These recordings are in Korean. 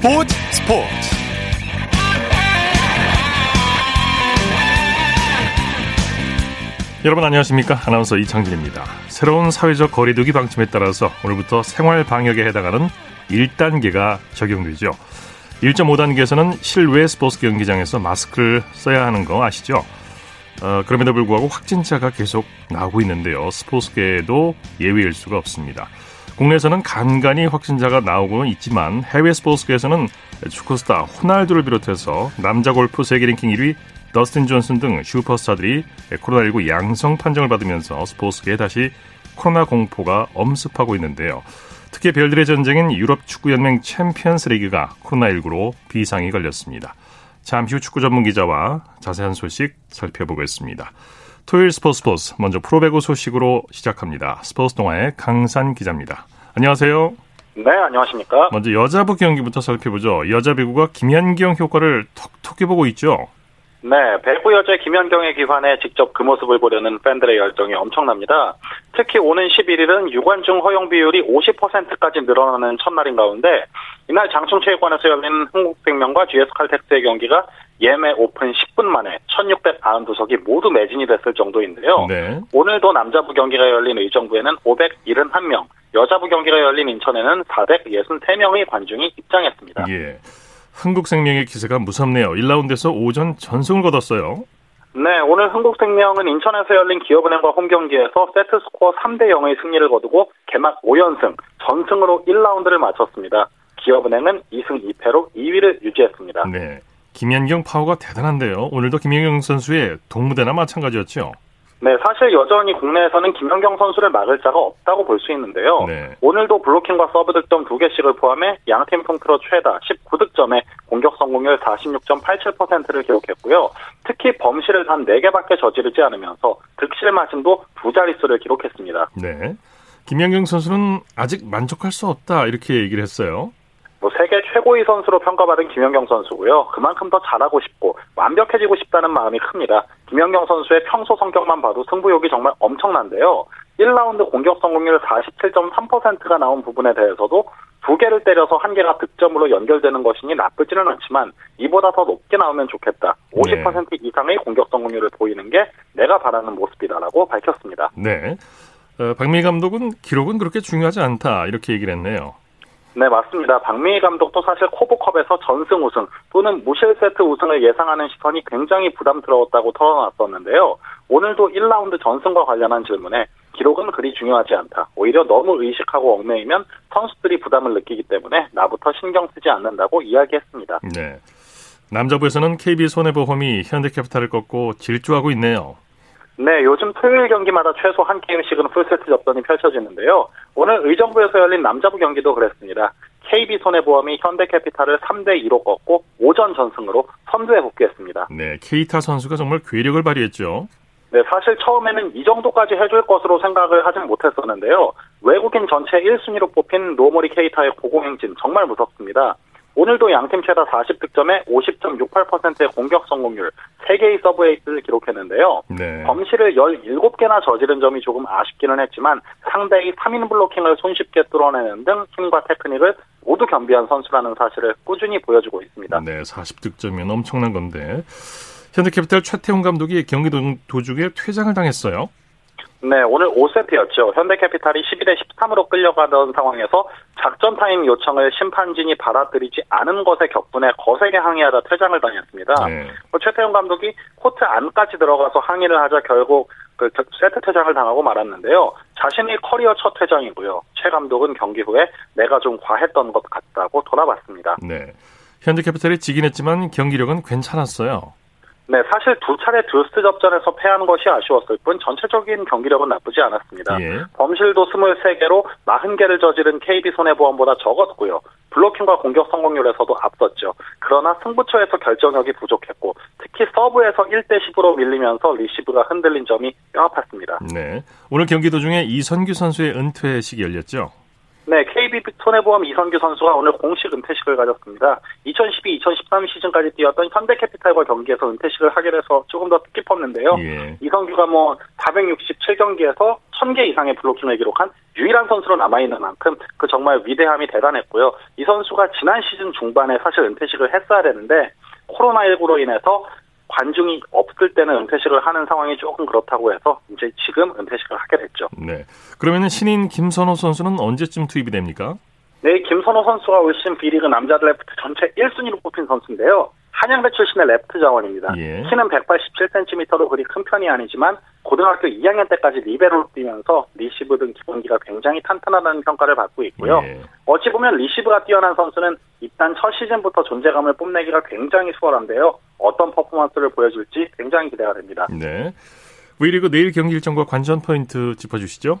스포츠 스포츠 여러분 안녕하십니까 아나운서 이창진입니다 새로운 사회적 거리두기 방침에 따라서 오늘부터 생활 방역에 해당하는 1단계가 적용되죠 1.5단계에서는 실외 스포츠 경기장에서 마스크를 써야 하는 거 아시죠? 어, 그럼에도 불구하고 확진자가 계속 나오고 있는데요. 스포츠계에도 예외일 수가 없습니다. 국내에서는 간간히 확진자가 나오고는 있지만 해외 스포츠계에서는 축구스타 호날두를 비롯해서 남자 골프 세계 랭킹 1위 더스틴 존슨 등 슈퍼스타들이 코로나19 양성 판정을 받으면서 스포츠계에 다시 코로나 공포가 엄습하고 있는데요. 특히 별들의 전쟁인 유럽 축구연맹 챔피언스 리그가 코로나19로 비상이 걸렸습니다. 잠시 후 축구 전문 기자와 자세한 소식 살펴보겠습니다. 토요일 스포츠 스포츠 먼저 프로배구 소식으로 시작합니다. 스포츠 동아의 강산 기자입니다. 안녕하세요. 네, 안녕하십니까. 먼저 여자부 경기부터 살펴보죠. 여자 배구가 김연경 효과를 톡톡히 보고 있죠. 네, 배구 여자 김연경의 기환에 직접 그 모습을 보려는 팬들의 열정이 엄청납니다. 특히 오는 11일은 유관중 허용 비율이 50%까지 늘어나는 첫날인 가운데 이날 장충체육관에서 열린 흥국생명과 GS칼텍스의 경기가 예매 오픈 10분 만에 1692석이 모두 매진이 됐을 정도인데요. 네. 오늘도 남자부 경기가 열린 의정부에는 571명, 여자부 경기가 열린 인천에는 463명의 관중이 입장했습니다. 예. 흥국생명의 기세가 무섭네요. 1라운드에서 오전 전승을 거뒀어요. 네, 오늘 흥국생명은 인천에서 열린 기업은행과 홈경기에서 세트스코어 3대 0의 승리를 거두고 개막 5연승, 전승으로 1라운드를 마쳤습니다. 기업은행은 2승 2패로 2위를 유지했습니다. 네, 김연경 파워가 대단한데요. 오늘도 김연경 선수의 독무대나 마찬가지였죠. 네, 사실 여전히 국내에서는 김연경 선수를 막을 자가 없다고 볼 수 있는데요. 네. 오늘도 블로킹과 서브 득점 2개씩을 포함해 양팀 통틀어 최다 19득점에 공격 성공률 46.87%를 기록했고요. 특히 범실을 단 4개밖에 저지르지 않으면서 득실 마진도 두 자릿수를 기록했습니다. 네. 김연경 선수는 아직 만족할 수 없다 이렇게 얘기를 했어요. 뭐 세계 최고의 선수로 평가받은 김연경 선수고요. 그만큼 더 잘하고 싶고 완벽해지고 싶다는 마음이 큽니다. 김연경 선수의 평소 성격만 봐도 승부욕이 정말 엄청난데요. 1라운드 공격 성공률 47.3%가 나온 부분에 대해서도 두 개를 때려서 한 개가 득점으로 연결되는 것이니 나쁘지는 않지만 이보다 더 높게 나오면 좋겠다. 50% 네. 이상의 공격 성공률을 보이는 게 내가 바라는 모습이다라고 밝혔습니다. 네. 어, 박미 감독은 기록은 그렇게 중요하지 않다 이렇게 얘기를 했네요. 네, 맞습니다. 박미희 감독도 사실 코보컵에서 전승 우승 또는 무실 세트 우승을 예상하는 시선이 굉장히 부담스러웠다고 털어놨었는데요. 오늘도 1라운드 전승과 관련한 질문에 기록은 그리 중요하지 않다. 오히려 너무 의식하고 얽매이면 선수들이 부담을 느끼기 때문에 나부터 신경 쓰지 않는다고 이야기했습니다. 네. 남자부에서는 KB 손해보험이 현대캐피탈을 꺾고 질주하고 있네요. 네, 요즘 토요일 경기마다 최소 한 게임씩은 풀세트 접전이 펼쳐지는데요. 오늘 의정부에서 열린 남자부 경기도 그랬습니다. KB손해보험이 현대캐피탈을 3대 2로 꺾고 5전 전승으로 선두에 복귀했습니다. 네, 케이타 선수가 정말 괴력을 발휘했죠. 네, 사실 처음에는 이 정도까지 해줄 것으로 생각을 하진 못했었는데요. 외국인 전체 1순위로 뽑힌 노모리 케이타의 고공행진 정말 무섭습니다. 오늘도 양팀 최다 40득점에 50.68%의 공격 성공률, 3개의 서브 에이스를 기록했는데요. 네. 범실을 17개나 저지른 점이 조금 아쉽기는 했지만 상대의 3인 블로킹을 손쉽게 뚫어내는 등 힘과 테크닉을 모두 겸비한 선수라는 사실을 꾸준히 보여주고 있습니다. 네, 40득점이면 엄청난 건데. 현대캐피탈 최태웅 감독이 경기 도중에 퇴장을 당했어요. 네, 오늘 5세트였죠. 현대캐피탈이 12대 13으로 끌려가던 상황에서 작전 타임 요청을 심판진이 받아들이지 않은 것에 격분해 거세게 항의하다 퇴장을 당했습니다. 네. 뭐 최태웅 감독이 코트 안까지 들어가서 항의를 하자 결국 그 세트 퇴장을 당하고 말았는데요. 자신의 커리어 첫 퇴장이고요. 최 감독은 경기 후에 내가 좀 과했던 것 같다고 돌아봤습니다. 네. 현대캐피탈이 지긴 했지만 경기력은 괜찮았어요. 네, 사실 두 차례 듀스 접전에서 패한 것이 아쉬웠을 뿐 전체적인 경기력은 나쁘지 않았습니다. 예. 범실도 23개로 40개를 저지른 KB 손해보험보다 적었고요. 블로킹과 공격 성공률에서도 앞섰죠. 그러나 승부처에서 결정력이 부족했고 특히 서브에서 1대 10으로 밀리면서 리시브가 흔들린 점이 뼈아팠습니다. 네, 오늘 경기 도중에 이선규 선수의 은퇴식이 열렸죠. 네, KB 손해보험 이선규 선수가 오늘 공식 은퇴식을 가졌습니다. 2012-2013 시즌까지 뛰었던 현대캐피탈과 경기에서 은퇴식을 하게 돼서 조금 더 뜻깊었는데요. 예. 이선규가 뭐 467경기에서 1000개 이상의 블로킹을 기록한 유일한 선수로 남아있는 만큼 그 정말 위대함이 대단했고요. 이 선수가 지난 시즌 중반에 사실 은퇴식을 했어야 되는데 코로나19로 인해서 관중이 없을 때는 은퇴식을 하는 상황이 조금 그렇다고 해서 이제 지금 은퇴식을 하게 됐죠. 네. 그러면 신인 김선호 선수는 언제쯤 투입이 됩니까? 네, 김선호 선수가 올 시즌 V리그 남자부 레프트 전체 1순위로 뽑힌 선수인데요. 한양대 출신의 레프트 자원입니다. 예. 키는 187cm로 그리 큰 편이 아니지만 고등학교 2학년 때까지 리베로로 뛰면서 리시브 등 기본기가 굉장히 탄탄하다는 평가를 받고 있고요. 예. 어찌 보면 리시브가 뛰어난 선수는 일단 첫 시즌부터 존재감을 뽐내기가 굉장히 수월한데요. 어떤 퍼포먼스를 보여줄지 굉장히 기대가 됩니다. 네. V리그 내일 경기 일정과 관전 포인트 짚어주시죠.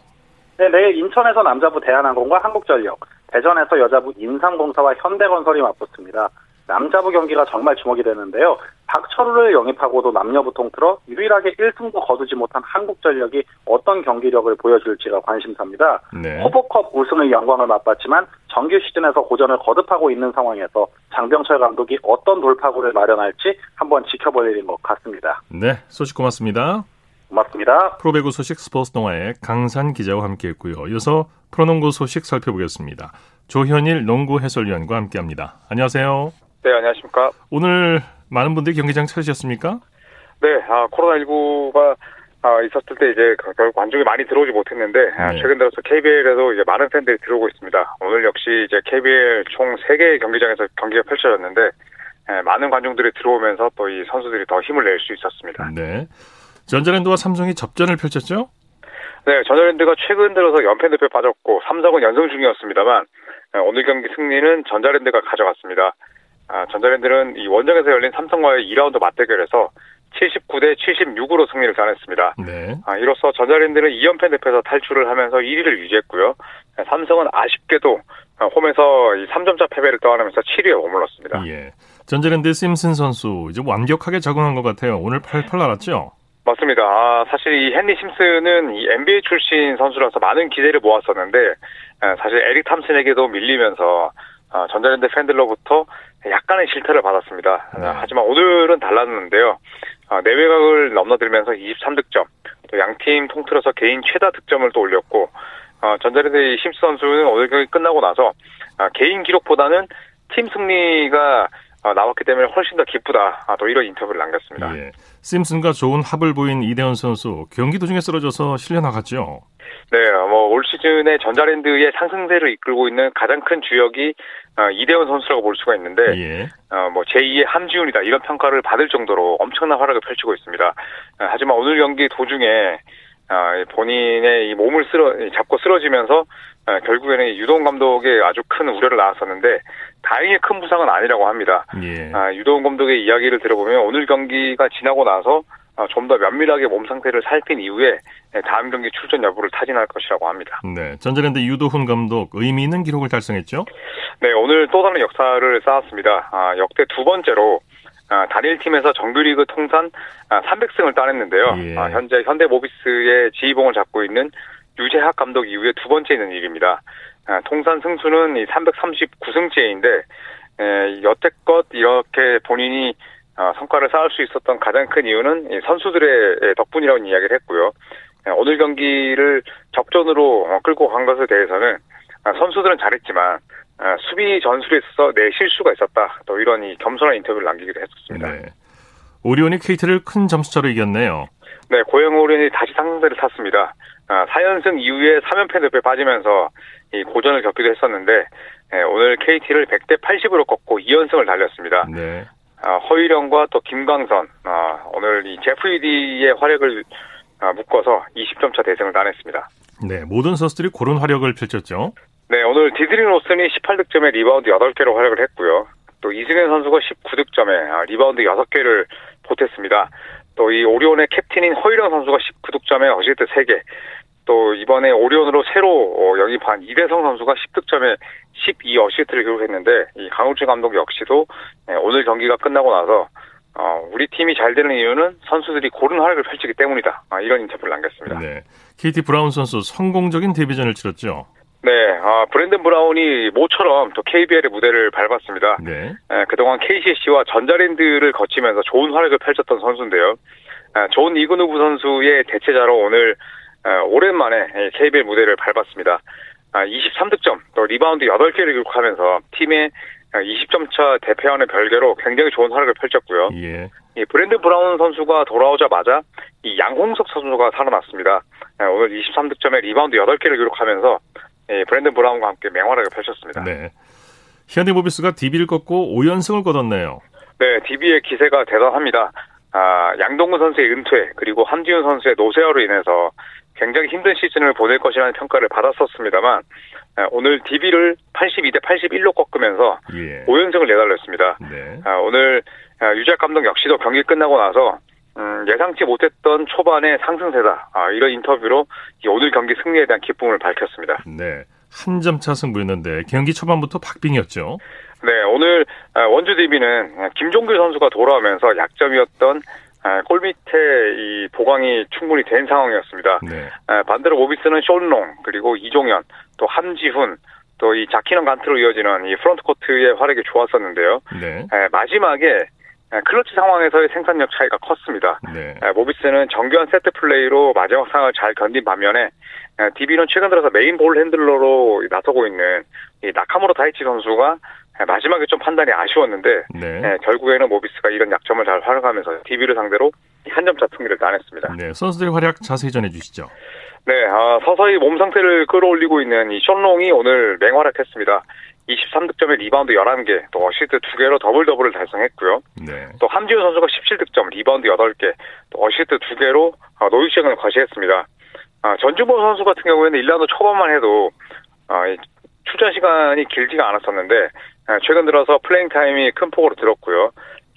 네, 내일 인천에서 남자부 대한항공과 한국전력, 대전에서 여자부 인삼공사와 현대건설이 맞붙습니다. 남자부 경기가 정말 주목이 되는데요. 박철우를 영입하고도 남녀부 통틀어 유일하게 1승도 거두지 못한 한국전력이 어떤 경기력을 보여줄지가 관심사입니다. 네. 호보컵 우승의 영광을 맛봤지만 정규 시즌에서 고전을 거듭하고 있는 상황에서 장병철 감독이 어떤 돌파구를 마련할지 한번 지켜볼 일인 것 같습니다. 네, 소식 고맙습니다. 고맙습니다. 프로배구 소식 스포츠 동아의 강산 기자와 함께했고요. 이어서 프로농구 소식 살펴보겠습니다. 조현일 농구 해설위원과 함께합니다. 안녕하세요. 네, 안녕하십니까. 오늘 많은 분들이 경기장 찾으셨습니까? 네, 아, 코로나19가 아, 있었을 때 이제 결국 관중이 많이 들어오지 못했는데 아, 네. 최근 들어서 KBL에도 이제 많은 팬들이 들어오고 있습니다. 오늘 역시 이제 KBL 총 3개의 경기장에서 경기가 펼쳐졌는데 예, 많은 관중들이 들어오면서 또 이 선수들이 더 힘을 낼 수 있었습니다. 네. 전자랜드와 삼성이 접전을 펼쳤죠? 네, 전자랜드가 최근 들어서 연패 늪에 빠졌고 삼성은 연승 중이었습니다만 예, 오늘 경기 승리는 전자랜드가 가져갔습니다. 아, 전자랜드는 이 원정에서 열린 삼성과의 2라운드 맞대결에서 79대 76으로 승리를 가냈습니다. 네. 아, 이로써 전자랜드는 2연패 늪에서 탈출을 하면서 1위를 유지했고요. 삼성은 아쉽게도 홈에서 3점차 패배를 떠안으면서 7위에 머물렀습니다. 예. 전자랜드 심슨 선수 이제 완벽하게 적응한 것 같아요. 오늘 8팔 날았죠? 맞습니다. 아, 사실 이 헨리 심슨은 이 NBA 출신 선수라서 많은 기대를 모았었는데 사실 에릭 탐슨에게도 밀리면서 아, 전자랜드 팬들로부터 약간의 실패를 받았습니다. 네. 하지만 오늘은 달랐는데요. 아, 내외각을 넘나들면서 23득점, 또 양팀 통틀어서 개인 최다 득점을 또 올렸고, 어, 전자랜드의 심스 선수는 오늘 경기 끝나고 나서 아, 개인 기록보다는 팀 승리가 어, 나왔기 때문에 훨씬 더 기쁘다. 아, 또 이런 인터뷰를 남겼습니다. 예. 심슨과 좋은 합을 보인 이대현 선수 경기 도중에 쓰러져서 실려 나갔죠. 네, 뭐 올 시즌에 전자랜드의 상승세를 이끌고 있는 가장 큰 주역이 어, 이대현 선수라고 볼 수가 있는데, 예. 어, 뭐 제2의 함지훈이다 이런 평가를 받을 정도로 엄청난 활약을 펼치고 있습니다. 어, 하지만 오늘 경기 도중에 어, 본인의 이 몸을 쓰러 잡고 쓰러지면서 어, 결국에는 유동 감독의 아주 큰 우려를 낳았었는데 다행히 큰 부상은 아니라고 합니다. 예. 아, 유동 감독의 이야기를 들어보면 오늘 경기가 지나고 나서 어, 좀 더 면밀하게 몸 상태를 살핀 이후에 네, 다음 경기 출전 여부를 타진할 것이라고 합니다. 네, 전자랜드 유도훈 감독 의미 있는 기록을 달성했죠? 네, 오늘 또 다른 역사를 쌓았습니다. 아, 역대 두 번째로 아, 단일 팀에서 정규리그 통산 300승을 아, 따냈는데요. 예. 아, 현재 현대모비스의 지휘봉을 잡고 있는 유재학 감독 이후에 두 번째 있는 일입니다. 통산 승수는 339승째인데 여태껏 이렇게 본인이 성과를 쌓을 수 있었던 가장 큰 이유는 선수들의 덕분이라고 이야기를 했고요. 오늘 경기를 적전으로 어, 끌고 간 것에 대해서는 선수들은 잘했지만 아, 수비 전술에 있어서 내 실수가 있었다. 또 이런 이 겸손한 인터뷰를 남기기도 했었습니다. 네. 오리온이 KT를 큰 점수차로 이겼네요. 네, 고영 오리온이 다시 상승세를 탔습니다. 아, 4연승 이후에 3연패 늪에 빠지면서 이 고전을 겪기도 했었는데 네, 오늘 KT를 100대 80으로 꺾고 2연승을 달렸습니다. 네. 아, 허일영과 또 김광선, 아, 오늘 이 제프리디의 활약을 아, 묶어서 20점 차 대승을 따냈습니다. 네, 모든 선수들이 그런 활약을 펼쳤죠. 네, 오늘 디드릭 로슨이 18득점에 리바운드 8개로 활약을 했고요. 또 이승현 선수가 19득점에 아, 리바운드 6개를 보탰습니다. 또 이 오리온의 캡틴인 허일영 선수가 19득점에 어시스트 3개. 또 이번에 오리온으로 새로 어, 영입한 이대성 선수가 10득점에 12 어시스트를 기록했는데 이 강을준 감독 역시도 네, 오늘 경기가 끝나고 나서 어, 우리 팀이 잘 되는 이유는 선수들이 고른 활약을 펼치기 때문이다. 아, 이런 인터뷰를 남겼습니다. 네. KT 브라운 선수 성공적인 데뷔전을 치렀죠. 네, 아, 브랜든 브라운이 모처럼 또 KBL의 무대를 밟았습니다. 네. 에, 그동안 KCC와 전자랜드를 거치면서 좋은 활약을 펼쳤던 선수인데요. 에, 존 이그부누 선수의 대체자로 오늘 에, 오랜만에 KBL 무대를 밟았습니다. 아, 23득점, 또 리바운드 8개를 기록하면서 팀의 20점 차 대패와는 별개로 굉장히 좋은 활약을 펼쳤고요. 예. 이 브랜든 브라운 선수가 돌아오자마자 이 양홍석 선수가 살아났습니다. 오늘 23득점에 리바운드 8개를 기록하면서 예, 브랜든 브라운과 함께 맹활약을 펼쳤습니다. 네. 현대모비스가 DB를 꺾고 5연승을 거뒀네요. 네, DB의 기세가 대단합니다. 아, 양동근 선수의 은퇴 그리고 함지훈 선수의 노쇠화로 인해서 굉장히 힘든 시즌을 보낼 것이라는 평가를 받았었습니다만 아, 오늘 DB를 82대 81로 꺾으면서 예. 5연승을 내달렸습니다. 네. 아, 오늘 아, 유재학 감독 역시도 경기 끝나고 나서 음, 예상치 못했던 초반의 상승세다. 아, 이런 인터뷰로 오늘 경기 승리에 대한 기쁨을 밝혔습니다. 네. 한 점 차 승부였는데 경기 초반부터 박빙이었죠. 네, 오늘 아, 원주 DB는 김종규 선수가 돌아오면서 약점이었던 아, 골 밑에 이 보강이 충분히 된 상황이었습니다. 네. 아, 반대로 모비스는 숀롱 그리고 이종현 또 함지훈 또 이 자키넌 간트로 이어지는 이 프론트 코트의 활약이 좋았었는데요. 네. 마지막에 예, 클러치 상황에서의 생산력 차이가 컸습니다. 네. 예, 모비스는 정교한 세트 플레이로 마지막 상황을 잘 견딘 반면에 DB는 예, 최근 들어서 메인 볼 핸들러로 나서고 있는 이 나카무라 다이치 선수가 마지막에 좀 판단이 아쉬웠는데 네. 결국에는 모비스가 이런 약점을 잘 활용하면서 DB를 상대로 한 점차 승리를 따냈습니다. 네, 선수들의 활약 자세히 전해주시죠. 네, 아, 서서히 몸 상태를 끌어올리고 있는 이 숀롱이 오늘 맹활약했습니다. 23득점에 리바운드 11개, 또 어시스트 2개로 더블 더블을 달성했고요. 네. 또 함지훈 선수가 17득점, 리바운드 8개, 또 어시스트 2개로 어, 노익장을 과시했습니다. 아, 전준범 선수 같은 경우에는 1라운드 초반만 해도 아, 출전 시간이 길지가 않았었는데 아, 최근 들어서 playing time이 큰 폭으로 늘었고요.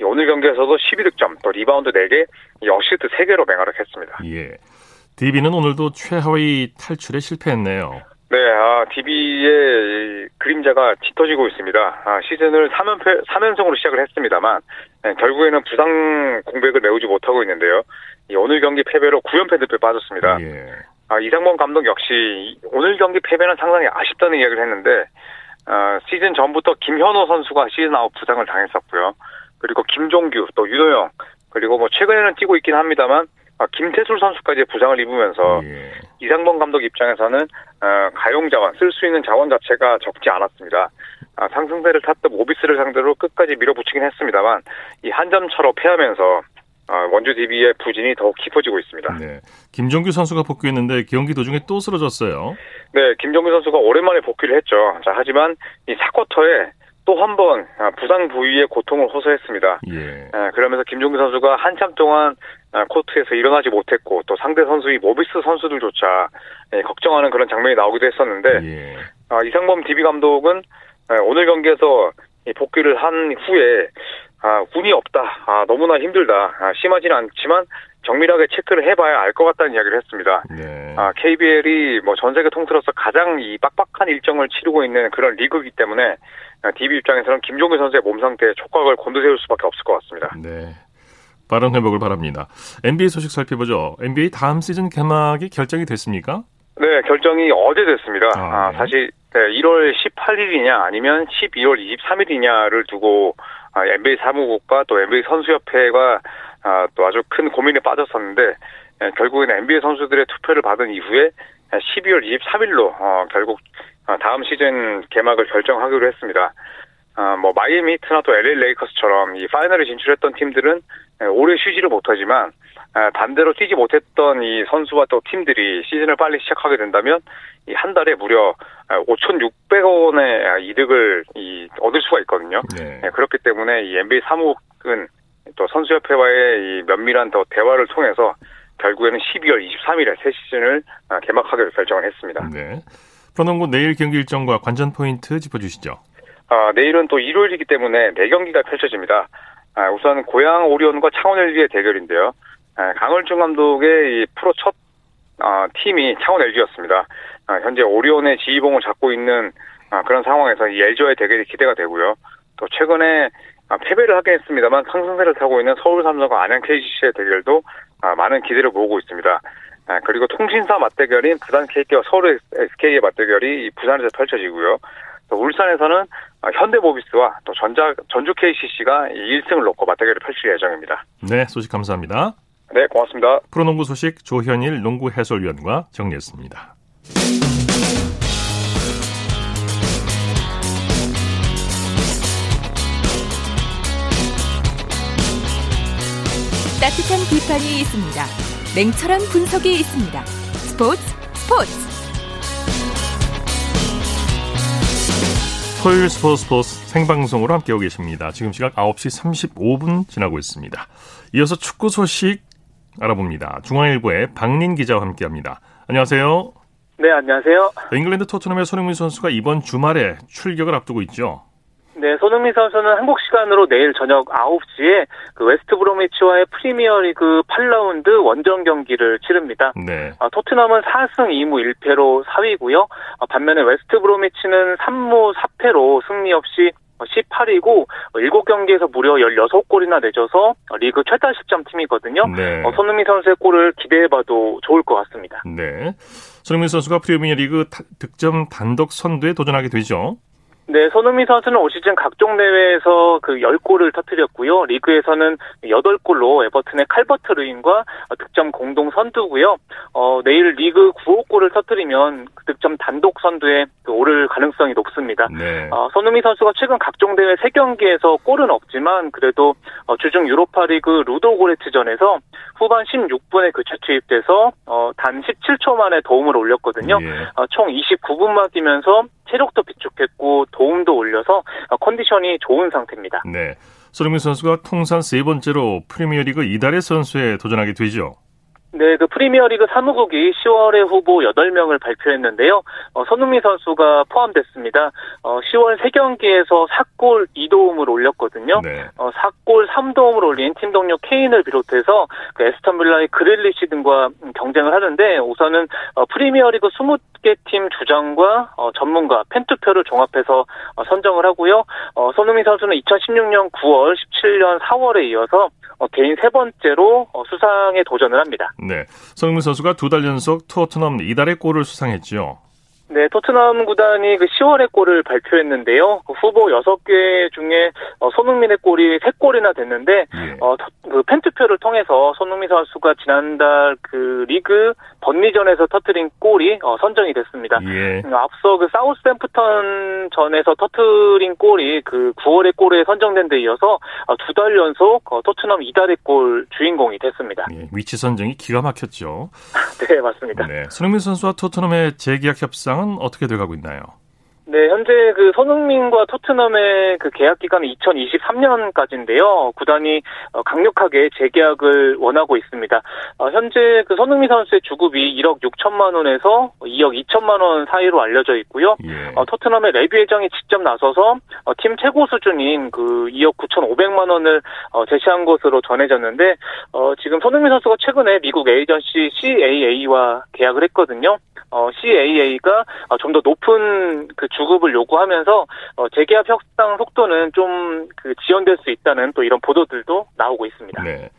오늘 경기에서도 12득점, 또 리바운드 4개, 어시스트 3개로 맹활약했습니다. 예. DB는 오늘도 최하위 탈출에 실패했네요. 네, 아, DB의 그림자가 짙어지고 있습니다. 아, 시즌을 3연패, 3연승으로 시작을 했습니다만, 네, 결국에는 부상 공백을 메우지 못하고 있는데요. 오늘 경기 패배로 9연패 늪에 빠졌습니다. 예. 아, 이상범 감독 역시 오늘 경기 패배는 상당히 아쉽다는 이야기를 했는데, 어, 시즌 전부터 김현호 선수가 시즌 아웃 부상을 당했었고요. 그리고 김종규, 또 윤호영, 그리고 뭐 최근에는 뛰고 있긴 합니다만, 아, 김태술 선수까지 부상을 입으면서 예. 이상범 감독 입장에서는 어, 가용 자원 쓸 수 있는 자원 자체가 적지 않았습니다. 아, 상승세를 탔던 모비스를 상대로 끝까지 밀어붙이긴 했습니다만 이 한 점 차로 패하면서 아, 원주 DB의 부진이 더욱 깊어지고 있습니다. 네. 김종규 선수가 복귀했는데 경기 도중에 또 쓰러졌어요. 네, 김종규 선수가 오랜만에 복귀를 했죠. 자, 하지만 이 4쿼터에 또 한 번 부상 부위의 고통을 호소했습니다. 예. 그러면서 김종규 선수가 한참 동안 아, 코트에서 일어나지 못했고 또 상대 선수의 모비스 선수들조차 예, 걱정하는 그런 장면이 나오기도 했었는데 예. 아, 이상범 DB 감독은 예, 오늘 경기에서 복귀를 한 후에 아, 운이 없다. 아, 너무나 힘들다. 아, 심하지는 않지만 정밀하게 체크를 해봐야 알 것 같다는 이야기를 했습니다. 네. 아, KBL이 뭐 전 세계 통틀어서 가장 이 빡빡한 일정을 치르고 있는 그런 리그이기 때문에 DB 입장에서는 김종규 선수의 몸 상태에 촉각을 곤두세울 수밖에 없을 것 같습니다. 네. 빠른 회복을 바랍니다. NBA 소식 살펴보죠. NBA 다음 시즌 개막이 결정이 됐습니까? 네, 결정이 어제 됐습니다. 아, 아 네. 사실 네, 1월 18일이냐 아니면 12월 23일이냐를 두고 아, NBA 사무국과 또 NBA 선수협회가 아, 또 아주 큰 고민에 빠졌었는데 예, 결국에는 NBA 선수들의 투표를 받은 이후에 12월 23일로 어, 결국 어, 다음 시즌 개막을 결정하기로 했습니다. 아, 뭐 마이애미 히트나 또 LA 레이커스처럼 이 파이널에 진출했던 팀들은 예, 오래 쉬지를 못하지만 아, 반대로 뛰지 못했던 이 선수와 또 팀들이 시즌을 빨리 시작하게 된다면 이 한 달에 무려 5,600원의 아, 이득을 이 얻을 수가 있거든요. 네. 예, 그렇기 때문에 이 NBA 사무국은 또 선수협회와의 이 면밀한 더 대화를 통해서 결국에는 12월 23일에 새 시즌을 아, 개막하기로 결정을 했습니다. 네. 프로농구 내일 경기 일정과 관전 포인트 짚어주시죠. 아, 내일은 또 일요일이기 때문에 4경기가 펼쳐집니다. 아, 우선 고양 오리온과 창원 LG의 대결인데요. 아, 강월중 감독의 이 프로 첫 아, 팀이 창원 LG였습니다. 아, 현재 오리온의 지휘봉을 잡고 있는 아, 그런 상황에서 이 LG와의 대결이 기대가 되고요. 또 최근에 아, 패배를 하긴 했습니다만 상승세를 타고 있는 서울 삼성과 안양 KGC의 대결도 아, 많은 기대를 모으고 있습니다. 아, 그리고 통신사 맞대결인 부산 KT와 서울 SK의 맞대결이 부산에서 펼쳐지고요. 또 울산에서는 현대모비스와 또 전자 전주 KCC가 1승을 놓고 맞대결을 펼칠 예정입니다. 네, 소식 감사합니다. 네, 고맙습니다. 프로농구 소식 조현일 농구 해설위원과 정리했습니다. 따뜻한 비판이 있습니다. 냉철한 분석이 있습니다. 스포츠 스포츠 토요일 스포츠 스포츠 생방송으로 함께하고 계십니다. 지금 시각 9시 35분 지나고 있습니다. 이어서 축구 소식 알아봅니다. 중앙일보의 박린 기자와 함께합니다. 안녕하세요. 네, 안녕하세요. 잉글랜드 토트넘의 손흥민 선수가 이번 주말에 출격을 앞두고 있죠. 네, 손흥민 선수는 한국 시간으로 내일 저녁 9시에 그 웨스트 브로미치와의 프리미어리그 8라운드 원정 경기를 치릅니다. 네. 아, 토트넘은 4승 2무 1패로 4위고요. 아, 반면에 웨스트 브로미치는 3무 4패로 승리 없이 18위고 7경기에서 무려 16골이나 내줘서 리그 최다 실점 팀이거든요. 네. 어, 손흥민 선수의 골을 기대해봐도 좋을 것 같습니다. 네. 손흥민 선수가 프리미어리그 득점 단독 선두에 도전하게 되죠. 네, 손흥민 선수는 올 시즌 각종 대회에서 그 10골을 터뜨렸고요. 리그에서는 8골로 에버튼의 칼버트 루인과 득점 공동 선두고요. 어, 내일 리그 9호 골을 터뜨리면 그 득점 단독 선두에 그 오를 가능성이 높습니다. 네. 어, 손흥민 선수가 최근 각종 대회 3경기에서 골은 없지만 그래도 어, 주중 유로파리그 루도고레츠전에서 후반 16분에 교체 투입돼서 어, 단 17초 만에 도움을 올렸거든요. 예. 어, 총 29분만 뛰면서 체력도 비축했고 도움도 올려서 어, 컨디션이 좋은 상태입니다. 네. 손흥민 선수가 통산 세 번째로 프리미어리그 이달의 선수에 도전하게 되죠. 네, 그 프리미어리그 사무국이 10월에 후보 8명을 발표했는데요. 어, 손흥민 선수가 포함됐습니다. 어, 10월 3경기에서 4골 2도움을 올렸거든요. 네. 어, 4골 3도움을 올린 팀 동료 케인을 비롯해서 그 에스턴 빌라의 그릴리시 등과 경쟁을 하는데 우선은 어, 프리미어리그 20 개 팀 주장과 어, 전문가 팬 투표를 종합해서 어, 선정을 하고요. 어, 손흥민 선수는 2016년 9월, 17년 4월에 이어서 어, 개인 세 번째로 어, 수상에 도전을 합니다. 네. 손흥민 선수가 두 달 연속 토트넘 이달의 골을 수상했죠. 네, 토트넘 구단이 그 10월에 골을 발표했는데요. 그 후보 6개 중에 어, 손흥민의 골이 3골이나 됐는데 예. 어, 토- 그 팬투표를 통해서 손흥민 선수가 지난달 그 리그 번리전에서 터트린 골이 어, 선정이 됐습니다. 예. 음, 앞서 그 사우스햄프턴 전에서 터트린 골이 그 9월의 골에 선정된 데 이어서 어, 두달 연속 어, 토트넘 이달의 골 주인공이 됐습니다. 예. 위치 선정이 기가 막혔죠. 네, 맞습니다. 네. 손흥민 선수와 토트넘의 재계약 협상은 어떻게 돼가고 있나요? 네, 현재 그 손흥민과 토트넘의 그 계약 기간은 2023년까지인데요. 구단이 어, 강력하게 재계약을 원하고 있습니다. 어, 현재 그 손흥민 선수의 주급이 1억 6천만 원에서 2억 2천만 원 사이로 알려져 있고요. 예. 어, 토트넘의 레비 회장이 직접 나서서 어, 팀 최고 수준인 그 2억 9천5백만 원을 어, 제시한 것으로 전해졌는데 어, 지금 손흥민 선수가 최근에 미국 에이전시 CAA와 계약을 했거든요. 어, CAA가 좀 더 높은 그 주급을 요구하면서 어, 재계약 협상 속도는 좀 그 지연될 수 있다는 또 이런 보도들도 나오고 있습니다. 네.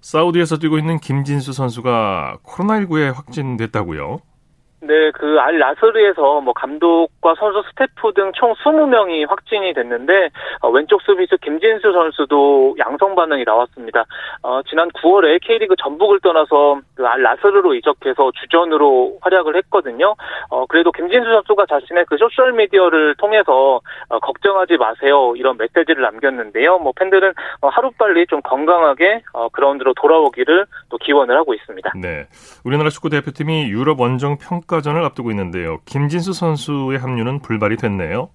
사우디에서 뛰고 있는 김진수 선수가 코로나19에 확진됐다고요? 네, 그 알 라스르에서 뭐 감독과 선수 스태프 등 총 20명이 확진이 됐는데 어, 왼쪽 수비수 김진수 선수도 양성 반응이 나왔습니다. 어, 지난 9월에 K리그 전북을 떠나서 그 알 라스르로 이적해서 주전으로 활약을 했거든요. 어, 그래도 김진수 선수가 자신의 그 소셜 미디어를 통해서 어, 걱정하지 마세요 이런 메시지를 남겼는데요. 뭐 팬들은 어, 하루빨리 좀 건강하게 어, 그라운드로 돌아오기를 또 기원을 하고 있습니다. 네. 우리나라 축구 대표팀이 유럽 원정 평가 전을 앞두고 있는데요. 김진수 선수의 합류는 불발이 됐네요.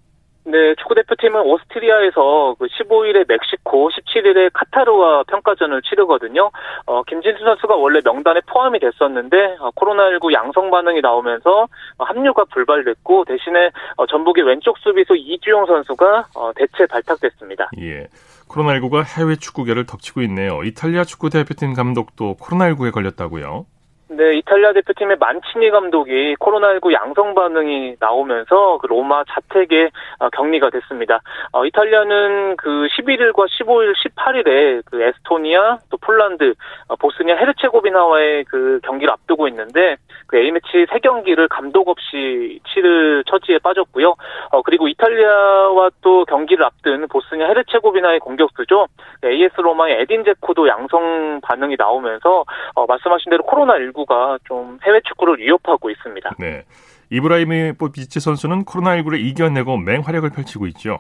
네, 축구대표팀은 오스트리아에서 그 15일에 멕시코, 17일에 카타르와 평가전을 치르거든요. 어, 김진수 선수가 원래 명단에 포함이 됐었는데 어, 코로나19 양성 반응이 나오면서 어, 합류가 불발됐고 대신에 어, 전북의 왼쪽 수비수 이주용 선수가 어, 대체 발탁됐습니다. 예. 코로나19가 해외 축구계를 덮치고 있네요. 이탈리아 축구 대표팀 감독도 코로나19에 걸렸다고요? 네, 이탈리아 대표팀의 만치니 감독이 코로나19 양성 반응이 나오면서 그 로마 자택에 어, 격리가 됐습니다. 어, 이탈리아는 그 11일과 15일, 18일에 그 에스토니아, 또 폴란드, 어, 보스니아 헤르체고비나와의 그 경기를 앞두고 있는데 그 A매치 3경기를 감독 없이 치를 처지에 빠졌고요. 어, 그리고 이탈리아와 또 경기를 앞둔 보스니아 헤르체고비나의 공격수죠. AS 로마의 에딘 제코도 양성 반응이 나오면서 어, 말씀하신 대로 코로나19 19가 좀 해외 축구를 위협하고 있습니다. 네. 이브라히모비치 선수는 코로나19를 이겨내고 맹활약을 펼치고 있죠.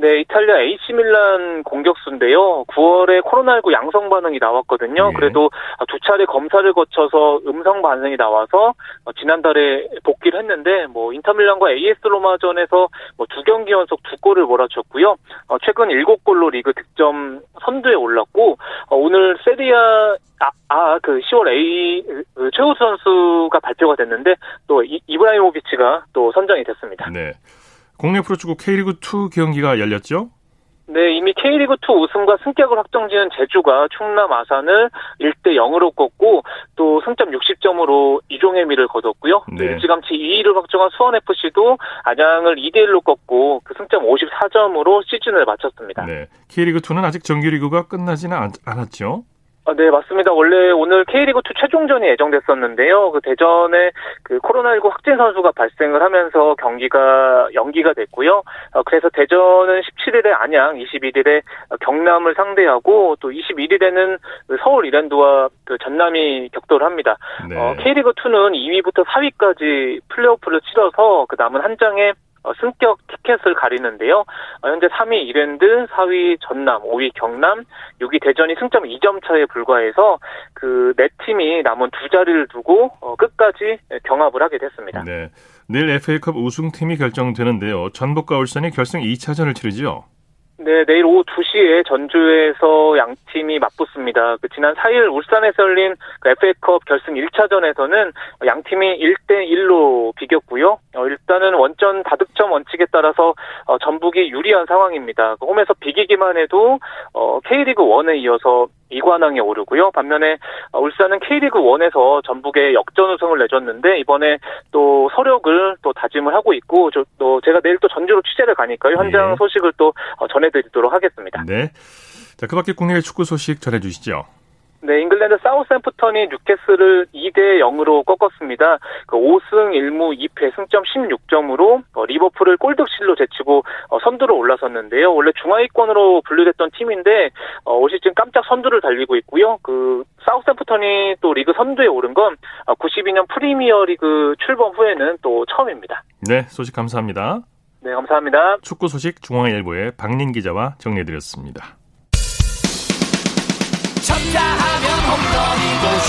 네, 이탈리아 AC 밀란 공격수인데요. 9월에 코로나19 양성 반응이 나왔거든요. 예. 그래도 두 차례 검사를 거쳐서 음성 반응이 나와서 지난달에 복귀를 했는데 뭐 인터 밀란과 AS 로마전에서 뭐 두 경기 연속 두 골을 몰아쳤고요. 어, 최근 7골로 리그 득점 선두에 올랐고 어, 오늘 세리에 아, 아, 그 10월 A 그 최우수 선수가 발표가 됐는데 또 이, 이브라히모비치가 또 선정이 됐습니다. 네. 국내 프로축구 K리그2 경기가 열렸죠? 네, 이미 K리그2 우승과 승격을 확정지은 제주가 충남 아산을 1대 0으로 꺾고 또 승점 60점으로 이종의 미를 거뒀고요. 네. 일찌감치 2위를 확정한 수원FC도 안양을 2대 1로 꺾고 그 승점 54점으로 시즌을 마쳤습니다. 네, K리그2는 아직 정규리그가 끝나지는 않, 않았죠? 아, 네, 맞습니다. 원래 오늘 K리그2 최종전이 예정됐었는데요. 그 대전에 그 코로나19 확진 선수가 발생을 하면서 경기가 연기가 됐고요. 어, 그래서 대전은 17일에 안양, 21일에 경남을 상대하고 또 21일에는 그 서울 이랜드와 그 전남이 격돌을 합니다. 네. 어, K리그2는 2위부터 4위까지 플레이오프를 치러서 그 남은 한 어, 승격 티켓을 가리는데요. 어, 현재 3위 이랜드, 4위 전남, 5위 경남, 6위 대전이 승점 2점 차에 불과해서 그 네 팀이 남은 두 자리를 두고 어, 끝까지 경합을 하게 됐습니다. 네. 내일 FA컵 우승팀이 결정되는데요. 전북과 울산이 결승 2차전을 치르죠. 네, 내일 오후 2시에 전주에서 양 팀이 맞붙습니다. 그 지난 4일 울산에서 열린 그 FA컵 결승 1차전에서는 양 팀이 1대 1로 비겼고요. 어, 일단은 원전 다득점 원칙에 따라서 어, 전북이 유리한 상황입니다. 그 홈에서 비기기만 해도 어, K리그 1에 이어서 2관왕에 오르고요. 반면에 어, 울산은 K리그 1에서 전북에 역전 우승을 내줬는데 이번에 또 서력을 또 다짐을 하고 있고 저, 또 제가 내일 또 전주로 취재를 가니까요. 현장 네. 소식을 또 어, 전해드리도록 하겠습니다. 네. 자, 그 밖에 국내외 축구 소식 전해주시죠. 네, 잉글랜드 사우스앰프턴이 뉴캐슬을 2대 0으로 꺾었습니다. 그 5승 1무 2패 승점 16점으로 어, 리버풀을 골득실로 제치고 어, 선두로 올라섰는데요. 원래 중하위권으로 분류됐던 팀인데 어, 올 시즌 깜짝 선두를 달리고 있고요. 그 사우스앰프턴이 또 리그 선두에 오른 건 92년 프리미어리그 출범 후에는 또 처음입니다. 네, 소식 감사합니다. 네, 감사합니다. 축구 소식 중앙일보의 박린 기자와 정리해드렸습니다.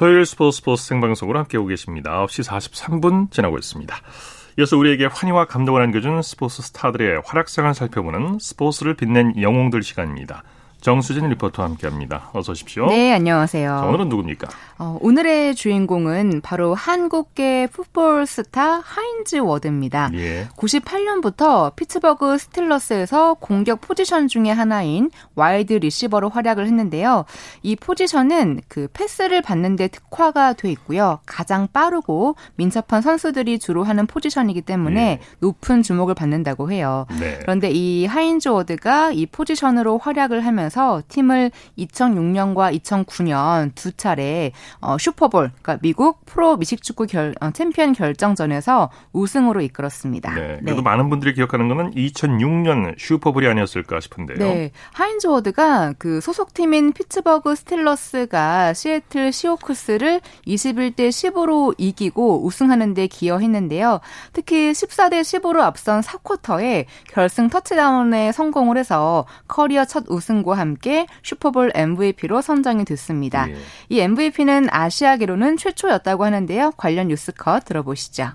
토요일 스포츠 스포츠 생방송으로 함께하고 계십니다. 9시 43분 지나고 있습니다. 이어서 우리에게 환희와 감동을 안겨준 스포츠 스타들의 활약상을 살펴보는 스포츠를 빛낸 영웅들 시간입니다. 정수진 리포터와 함께합니다. 어서 오십시오. 네, 안녕하세요. 자, 오늘은 누굽니까? 어, 오늘의 주인공은 바로 한국계 풋볼 스타 하인즈 워드입니다. 예. 98년부터 피츠버그 스틸러스에서 공격 포지션 중의 하나인 wide receiver로 활약을 했는데요. 이 포지션은 그 패스를 받는데 특화가 돼 있고요. 가장 빠르고 민첩한 선수들이 주로 하는 포지션이기 때문에 예. 높은 주목을 받는다고 해요. 네. 그런데 이 하인즈 워드가 이 포지션으로 활약을 하면서 팀을 2006년과 2009년 두 차례 어, 슈퍼볼, 그러니까 미국 프로 미식축구 결, 어, 챔피언 결정전에서 우승으로 이끌었습니다. 네, 그래도 네. 많은 분들이 기억하는 것은 2006년 슈퍼볼이 아니었을까 싶은데요. 네, 하인즈 워드가 그 소속팀인 피츠버그 스틸러스가 시애틀 시호크스를 21대 10으로 이기고 우승하는 데 기여했는데요. 특히 14대 10으로 앞선 4쿼터에 결승 터치다운에 성공을 해서 커리어 첫 우승과 함께 슈퍼볼 MVP로 선정이 됐습니다. 예. 이 MVP는 아시아계로는 최초였다고 하는데요. 관련 뉴스 컷 들어보시죠.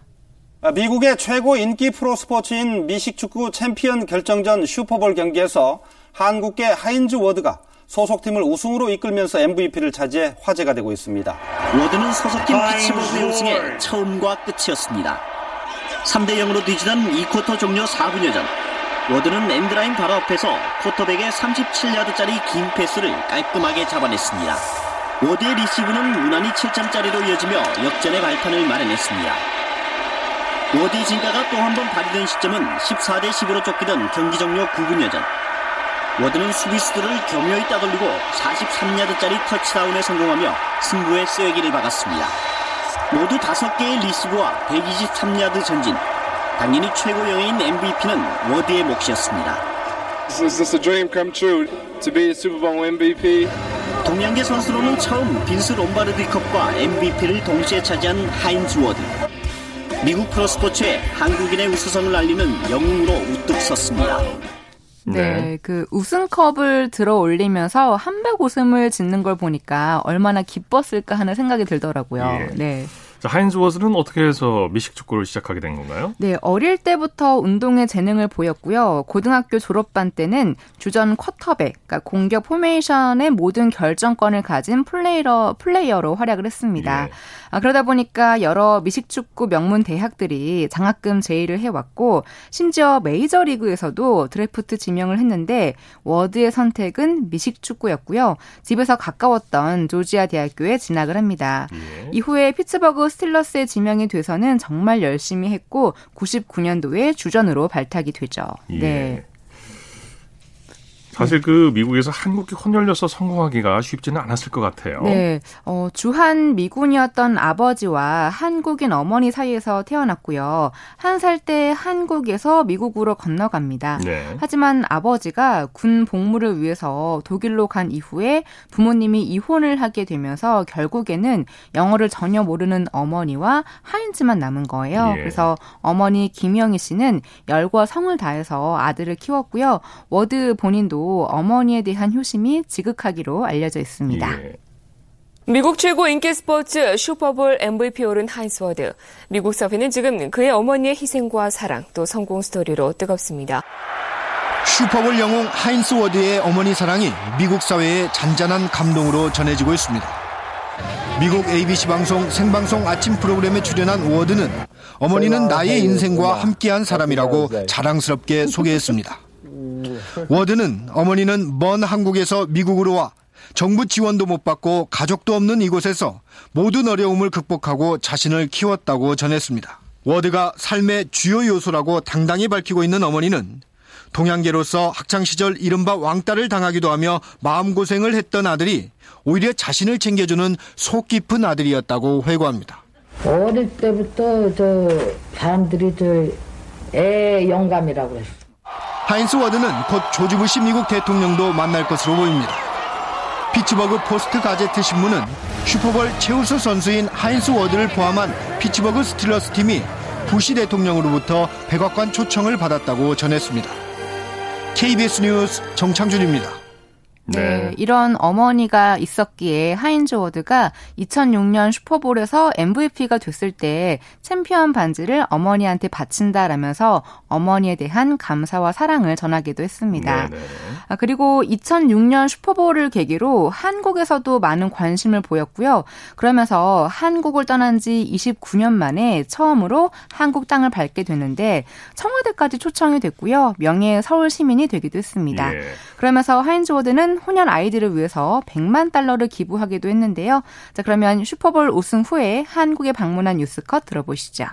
아, 미국의 최고 인기 프로 스포츠인 미식축구 챔피언 결정전 슈퍼볼 경기에서 한국계 하인즈 워드가 소속팀을 우승으로 이끌면서 MVP를 차지해 화제가 되고 있습니다. 워드는 소속팀 피츠버그의 우승의 처음과 끝이었습니다. 3대 0으로 뒤지던 2쿼터 종료 4분여 전 워드는 엔드라인 바로 앞에서 쿼터백의 37야드짜리 긴 패스를 깔끔하게 잡아냈습니다. 워드의 리시브는 무난히 7점짜리로 이어지며 역전의 발판을 마련했습니다. 워드의 진가가 또 한 번 발휘된 시점은 14대 10으로 쫓기던 경기 종료 9분 여 전 워드는 수비수들을 교묘히 따돌리고 43야드짜리 터치다운에 성공하며 승부의 쐐기를 박았습니다. 모두 5개의 리시브와 123야드 전진. 당연히 최고 영예인 MVP는 워드의 몫이었습니다. 동양계 선수로는 처음 빈스 롬바르디컵과 MVP를 동시에 차지한 하인즈 워드. 미국 프로스포츠에 한국인의 우수성을 알리는 영웅으로 우뚝 섰습니다. 네. 네. 그 우승컵을 들어 올리면서 함박웃음을 짓는 걸 보니까 얼마나 기뻤을까 하는 생각이 들더라고요. 예. 네. 자, 하인즈 워드는 어떻게 해서 미식축구를 시작하게 된 건가요? 네, 어릴 때부터 운동에 재능을 보였고요. 고등학교 졸업반 때는 주전 쿼터백, 그러니까 공격 포메이션의 모든 결정권을 가진 플레이러, 플레이어로 활약을 했습니다. 예. 아, 그러다 보니까 여러 미식축구 명문 대학들이 장학금 제의를 해왔고 심지어 메이저리그에서도 드래프트 지명을 했는데 워드의 선택은 미식축구였고요. 집에서 가까웠던 조지아 대학교에 진학을 합니다. 예. 이후에 피츠버그 스틸러스에 지명이 돼서는 정말 열심히 했고 99년도에 주전으로 발탁이 되죠. 예. 네. 사실 그 미국에서 한국계 혼혈로서 성공하기가 쉽지는 않았을 것 같아요. 네. 어, 주한 미군이었던 아버지와 한국인 어머니 사이에서 태어났고요. 한 살 때 한국에서 미국으로 건너갑니다. 네. 하지만 아버지가 군 복무를 위해서 독일로 간 이후에 부모님이 이혼을 하게 되면서 결국에는 영어를 전혀 모르는 어머니와 하인즈만 남은 거예요. 예. 그래서 어머니 김영희 씨는 열과 성을 다해서 아들을 키웠고요. 워드 본인도 어머니에 대한 효심이 지극하기로 알려져 있습니다. 예. 미국 최고 인기 스포츠 슈퍼볼 MVP 오른 하인스 워드. 미국 사회는 지금 그의 어머니의 희생과 사랑 또 성공 스토리로 뜨겁습니다. 슈퍼볼 영웅 하인스 워드의 어머니 사랑이 미국 사회의 잔잔한 감동으로 전해지고 있습니다. 미국 ABC 방송 생방송 아침 프로그램에 출연한 워드는 어머니는 나의 인생과 함께한 사람이라고 자랑스럽게 소개했습니다. 워드는 어머니는 먼 한국에서 미국으로 와 정부 지원도 못 받고 가족도 없는 이곳에서 모든 어려움을 극복하고 자신을 키웠다고 전했습니다. 워드가 삶의 주요 요소라고 당당히 밝히고 있는 어머니는 동양계로서 학창시절 이른바 왕따를 당하기도 하며 마음고생을 했던 아들이 오히려 자신을 챙겨주는 속 깊은 아들이었다고 회고합니다. 어릴 때부터 저 사람들이 저 애 영감이라고 그랬어. 하인스 워드는 곧 조지 부시 미국 대통령도 만날 것으로 보입니다. 피츠버그 포스트 가제트 신문은 슈퍼볼 최우수 선수인 하인스 워드를 포함한 피츠버그 스틸러스 팀이 부시 대통령으로부터 백악관 초청을 받았다고 전했습니다. KBS 뉴스 정창준입니다. 네. 네. 이런 어머니가 있었기에 하인즈 워드가 2006년 슈퍼볼에서 MVP가 됐을 때 챔피언 반지를 어머니한테 바친다라면서 어머니에 대한 감사와 사랑을 전하기도 했습니다. 네, 네. 아, 그리고 2006년 슈퍼볼을 계기로 한국에서도 많은 관심을 보였고요. 그러면서 한국을 떠난 지 29년 만에 처음으로 한국 땅을 밟게 되는데 청와대까지 초청이 됐고요. 명예 서울 시민이 되기도 했습니다. 예. 그러면서 하인즈 워드는 혼혈 아이들을 위해서 100만 달러를 기부하기도 했는데요. 자, 그러면 슈퍼볼 우승 후에 한국에 방문한 뉴스컷 들어보시죠.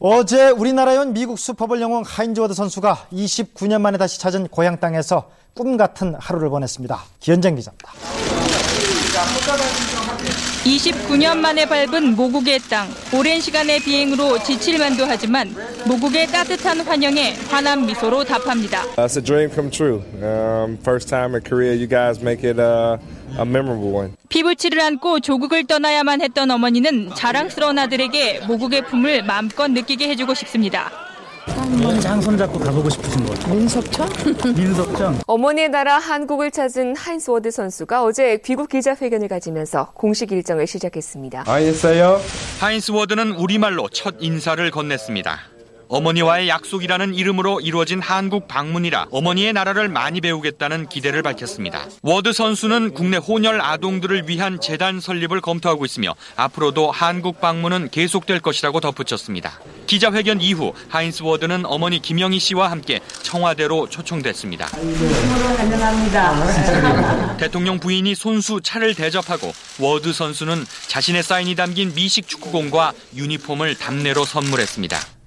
어제 우리나라에 온 미국 슈퍼볼 영웅 하인즈 워드 선수가 29년 만에 다시 찾은 고향 땅에서 꿈 같은 하루를 보냈습니다. 기현정 기자입니다. 29년 만에 밟은 모국의 땅. 오랜 시간의 비행으로 지칠 만도 하지만 모국의 따뜻한 환영에 환한 미소로 답합니다. It's a dream come true. Um, first time in Korea, you guys make it a, a memorable one. 피부치를 안고 조국을 떠나야만 했던 어머니는 자랑스러운 아들에게 모국의 품을 마음껏 느끼게 해주고 싶습니다. 한번 손잡고 가보고 싶으신 거 민석천? 민석천. 어머니의 나라 한국을 찾은 하인스 워드 선수가 어제 귀국 기자회견을 가지면서 공식 일정을 시작했습니다. 알겠어요. 하인스 워드는 우리말로 첫 인사를 건넸습니다. 어머니와의 약속이라는 이름으로 이루어진 한국 방문이라 어머니의 나라를 많이 배우겠다는 기대를 밝혔습니다. 워드 선수는 국내 혼혈 아동들을 위한 재단 설립을 검토하고 있으며 앞으로도 한국 방문은 계속될 것이라고 덧붙였습니다. 기자회견 이후 하인스 워드는 어머니 김영희 씨와 함께 청와대로 초청됐습니다. 대통령 부인이 손수 차를 대접하고 워드 선수는 자신의 사인이 담긴 미식 축구공과 유니폼을 답례로 선물했습니다.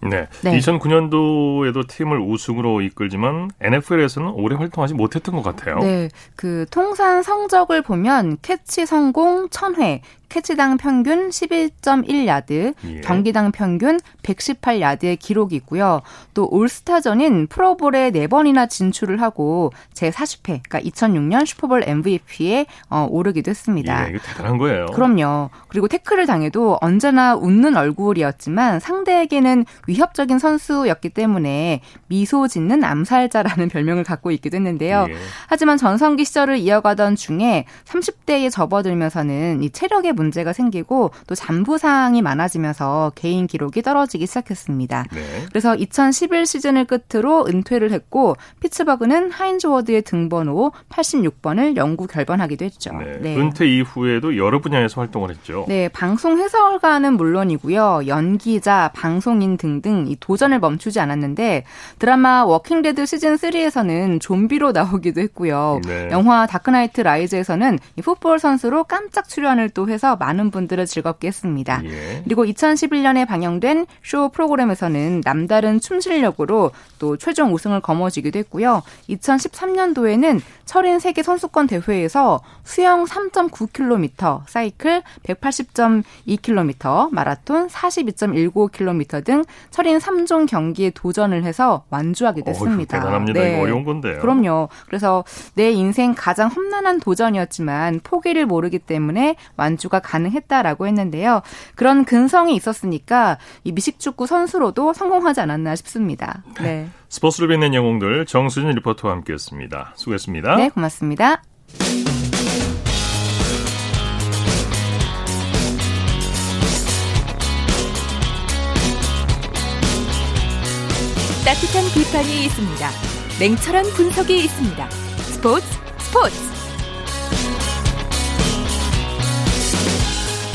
네. 네. 2009년도에도 팀을 우승으로 이끌지만 NFL에서는 오래 활동하지 못했던 것 같아요. 네. 그 통산 성적을 보면 캐치 성공 1000회, 캐치당 평균 11.1야드, 예. 경기당 평균 118야드의 기록이 있고요. 또 올스타전인 프로볼에 4번이나 진출을 하고 제40회, 그러니까 2006년 슈퍼볼 MVP에 어, 오르기도 했습니다. 예, 이거 대단한 거예요. 그럼요. 그리고 태클을 당해도 언제나 웃는 얼굴이었지만 상대에게는 위협적인 선수였기 때문에 미소 짓는 암살자라는 별명을 갖고 있기도 했는데요. 예. 하지만 전성기 시절을 이어가던 중에 30대에 접어들면서는 이 체력의 문제가 생기고 또 잠부 사항이 많아지면서 개인 기록이 떨어지기 시작했습니다. 네. 그래서 2011 시즌을 끝으로 은퇴를 했고 피츠버그는 하인즈 워드의 등번호 86번을 영구 결번하기도 했죠. 네. 네. 은퇴 이후에도 여러 분야에서 활동을 했죠. 네, 방송 해설가는 물론이고요. 연기자, 방송인 등등 이 도전을 멈추지 않았는데 드라마 워킹 데드 시즌 3에서는 좀비로 나오기도 했고요. 네. 영화 다크나이트 라이즈에서는 이 풋볼 선수로 깜짝 출연을 또 해서 많은 분들을 즐겁게 했습니다. 예. 그리고 2011년에 방영된 쇼 프로그램에서는 남다른 춤 실력으로 또 최종 우승을 거머쥐기도 했고요. 2013년도에는 철인 세계 선수권 대회에서 수영 3.9km, 사이클 180.2km, 마라톤 42.19km 등 철인 3종 경기에 도전을 해서 완주하기도 했습니다. 대단합니다. 네. 어려운 건데요. 그럼요. 그래서 내 인생 가장 험난한 도전이었지만 포기를 모르기 때문에 완주가 가능했다라고 했는데요. 그런 근성이 있었으니까 이 미식축구 선수로도 성공하지 않았나 싶습니다. 네. 네. 스포츠를 빛낸 영웅들 정수진 리포터와 함께했습니다. 수고했습니다. 네, 고맙습니다. 따뜻한 비판이 있습니다. 냉철한 분석이 있습니다. 스포츠 스포츠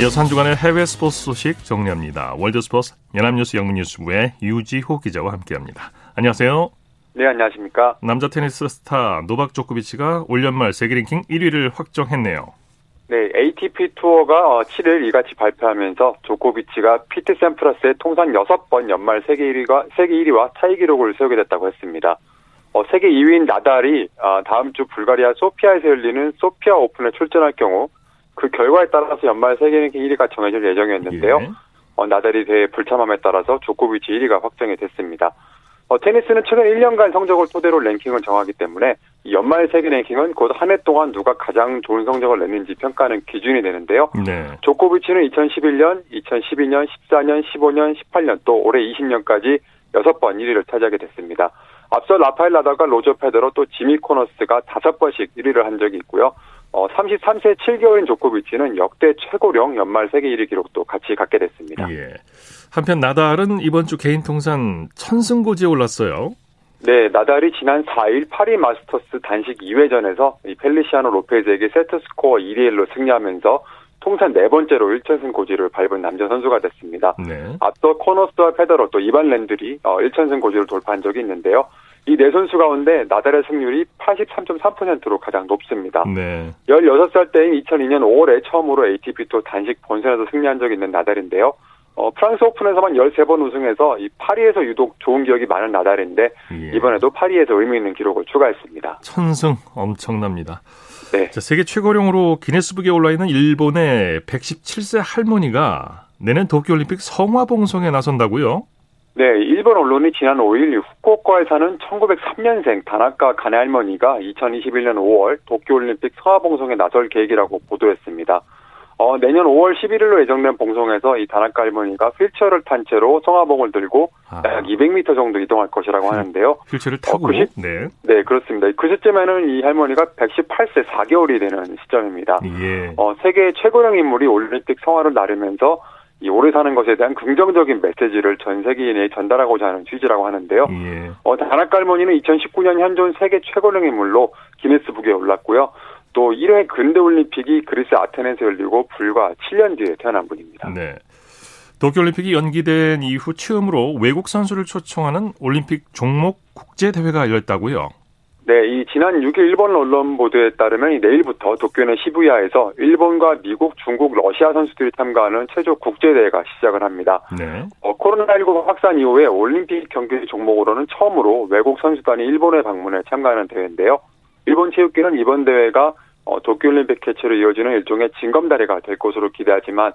이어서 한 주간의 해외 스포츠 소식 정리합니다. 월드스포츠 연합뉴스 영문뉴스부의 유지호 기자와 함께합니다. 안녕하세요. 네, 안녕하십니까. 남자 테니스 스타 노박 조코비치가 올 연말 세계 랭킹 1위를 확정했네요. 네, ATP 투어가 7일 어, 이같이 발표하면서 조코비치가 피트 샘프라스의 통산 6번 연말 세계 1위가 세계 1위와 타이 기록을 세우게 됐다고 했습니다. 어, 세계 2위인 나달이 어, 다음 주 불가리아 소피아에서 열리는 소피아 오픈에 출전할 경우 그 결과에 따라서 연말 세계 랭킹 1위가 정해질 예정이었는데요. 예. 어, 나달이 대회 불참함에 따라서 조코비치 1위가 확정이 됐습니다. 어, 테니스는 최근 1년간 성적을 토대로 랭킹을 정하기 때문에 연말 세계 랭킹은 곧 한 해 동안 누가 가장 좋은 성적을 냈는지 평가하는 기준이 되는데요. 네. 조코비치는 2011년, 2012년, 14년, 15년, 18년 또 올해 20년까지 6번 1위를 차지하게 됐습니다. 앞서 라파엘 나달과 로저 페더러 또 지미 코너스가 5번씩 1위를 한 적이 있고요. 어, 33세 7개월인 조코비치는 역대 최고령 연말 세계 1위 기록도 같이 갖게 됐습니다. 예. 한편 나달은 이번 주 개인 통산 천승고지에 올랐어요. 네, 나달이 지난 4일 파리 마스터스 단식 2회전에서 이 펠리시아노 로페즈에게 세트 스코어 2대 1로 승리하면서 통산 네 번째로 1천승 고지를 밟은 남자 선수가 됐습니다. 네. 앞서 코너스와 페더러 또 이반 렌들이 1천승 어, 고지를 돌파한 적이 있는데요. 이 네 선수 가운데 나달의 승률이 83.3%로 가장 높습니다. 네. 16살 때인 2002년 5월에 처음으로 ATP 또 단식 본선에서 승리한 적이 있는 나달인데요. 어, 프랑스 오픈에서만 13번 우승해서 이 파리에서 유독 좋은 기억이 많은 나달인데 예. 이번에도 파리에서 의미 있는 기록을 추가했습니다. 천승 엄청납니다. 네. 자, 세계 최고령으로 기네스북에 올라 있는 일본의 117세 할머니가 내년 도쿄올림픽 성화봉송에 나선다고요? 네, 일본 언론이 지난 5일 후쿠오카에 사는 1903년생 다나카 가네 할머니가 2021년 5월 도쿄올림픽 성화봉송에 나설 계획이라고 보도했습니다. 어, 내년 5월 11일로 예정된 봉송에서 이 다나카 할머니가 휠체어를 탄 채로 성화봉을 들고 아. 약 200m 정도 이동할 것이라고 하는데요. 휠체어를 타고? 어, 90, 네. 네, 그렇습니다. 그 시점에는 이 할머니가 118세 4개월이 되는 시점입니다. 예. 어, 세계 최고령 인물이 올림픽 성화를 나르면서 이 오래 사는 것에 대한 긍정적인 메시지를 전 세계인에 전달하고자 하는 취지라고 하는데요. 예. 어, 다나카 할머니는 2019년 현존 세계 최고령 인물로 기네스북에 올랐고요. 또 1회 근대올림픽이 그리스 아테네에서 열리고 불과 7년 뒤에 태어난 분입니다. 네. 도쿄올림픽이 연기된 이후 처음으로 외국 선수를 초청하는 올림픽 종목 국제대회가 열렸다고요? 네, 이 지난 6일 일본 언론 보도에 따르면 내일부터 도쿄는 시부야에서 일본과 미국, 중국, 러시아 선수들이 참가하는 최종 국제대회가 시작을 합니다. 네. 어, 코로나19 확산 이후에 올림픽 경기 종목으로는 처음으로 외국 선수단이 일본에 방문해 참가하는 대회인데요. 일본 체육계는 이번 대회가 어, 도쿄올림픽 개최로 이어지는 일종의 징검다리가 될 것으로 기대하지만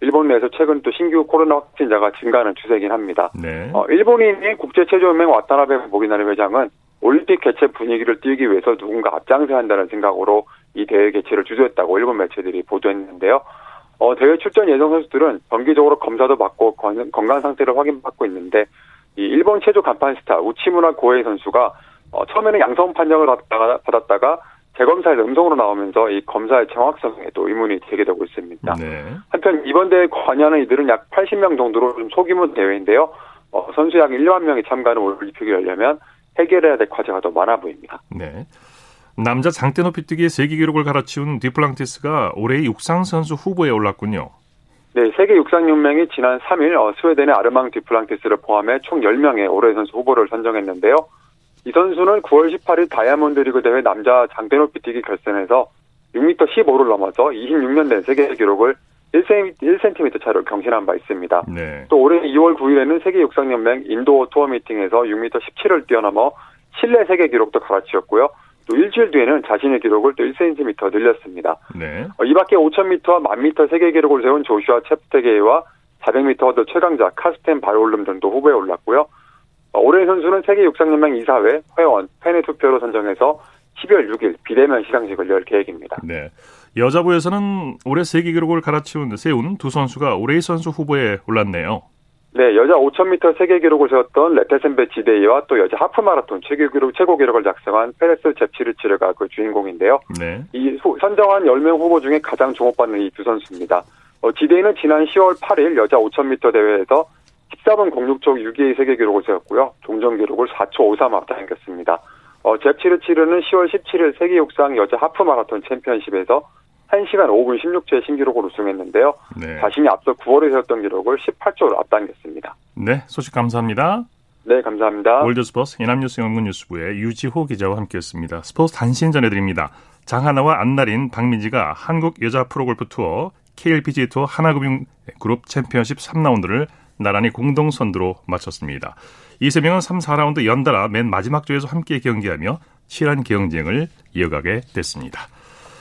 일본 내에서 최근 또 신규 코로나 확진자가 증가하는 추세이긴 합니다. 네. 어, 일본인인 국제체조연맹 와타나베 모기나리 회장은 올림픽 개최 분위기를 띄우기 위해서 누군가 앞장서야 한다는 생각으로 이 대회 개최를 주도했다고 일본 매체들이 보도했는데요. 어, 대회 출전 예정 선수들은 정기적으로 검사도 받고 건강 상태를 확인받고 있는데 이 일본 체조 간판 스타 우치무라 고에이 선수가 어, 처음에는 양성 판정을 받다가, 받았다가 재검사에서 음성으로 나오면서 이 검사의 정확성에 또 의문이 제기되고 있습니다. 네. 한편 이번 대회 관여하는 이들은 약 80명 정도로 좀 소규모 대회인데요. 어, 선수 약 1만 명이 참가하는 올림픽이 열려면 해결해야 될 과제가 더 많아 보입니다. 네. 남자 장대 높이 뛰기 세계 기록을 갈아치운 디플랑티스가 올해의 육상 선수 후보에 올랐군요. 네, 세계 육상 연맹이 지난 3일 어, 스웨덴의 아르망 디플랑티스를 포함해 총 10명의 올해 선수 후보를 선정했는데요. 이 선수는 9월 18일 다이아몬드 리그 대회 남자 장대 높이 뛰기 결선에서 6m 15를 넘어서 26년 된 세계 기록을 1cm 차로 경신한 바 있습니다. 네. 또 올해 2월 9일에는 세계 육상연맹 인도 투어 미팅에서 6m 17을 뛰어넘어 실내 세계 기록도 갈아치웠고요. 또 일주일 뒤에는 자신의 기록을 또 1cm 늘렸습니다. 네. 어, 이 밖에 5,000m와 1,000m 세계 기록을 세운 조슈아 챕테게이와 400m 허들 최강자 카르스텐 바르홀름 등도 후보에 올랐고요. 어, 올해 선수는 세계 육상연맹 이사회 회원 팬의 투표로 선정해서 12월 6일 비대면 시상식을 열 계획입니다. 네. 여자부에서는 올해 세계 기록을 갈아치운 세운 두 선수가 올해의 선수 후보에 올랐네요. 네, 여자 5,000m 세계 기록을 세웠던 레테센벳 지데이와 또 여자 하프 마라톤 최고 기록 최고 기록을 작성한 페레스 젭치르치르가 그 주인공인데요. 네. 이 선정한 10명 후보 중에 가장 주목받는 이 두 선수입니다. 어, 지데이는 지난 10월 8일 여자 5,000m 대회에서 14분 06초 6위의 세계 기록을 세웠고요. 종전 기록을 4초 53 앞당겼습니다. 어, 잽치르치르는 10월 17일 세계 육상 여자 하프 마라톤 챔피언십에서 1시간 5분 16초의 신기록을 우승했는데요. 네. 자신이 앞서 9월에 세웠던 기록을 18초로 앞당겼습니다. 네, 소식 감사합니다. 네, 감사합니다. 월드스포스 연합뉴스 연구뉴스부의 유지호 기자와 함께했습니다. 스포츠 단신 전해드립니다. 장하나와 안나린, 박민지가 한국 여자 프로골프 투어 KLPG 투어 하나금융 그룹 챔피언십 3라운드를 나란히 공동 선두로 마쳤습니다. 이 세 명은 3, 4라운드 연달아 맨 마지막 조에서 함께 경기하며 치열한 경쟁을 이어가게 됐습니다.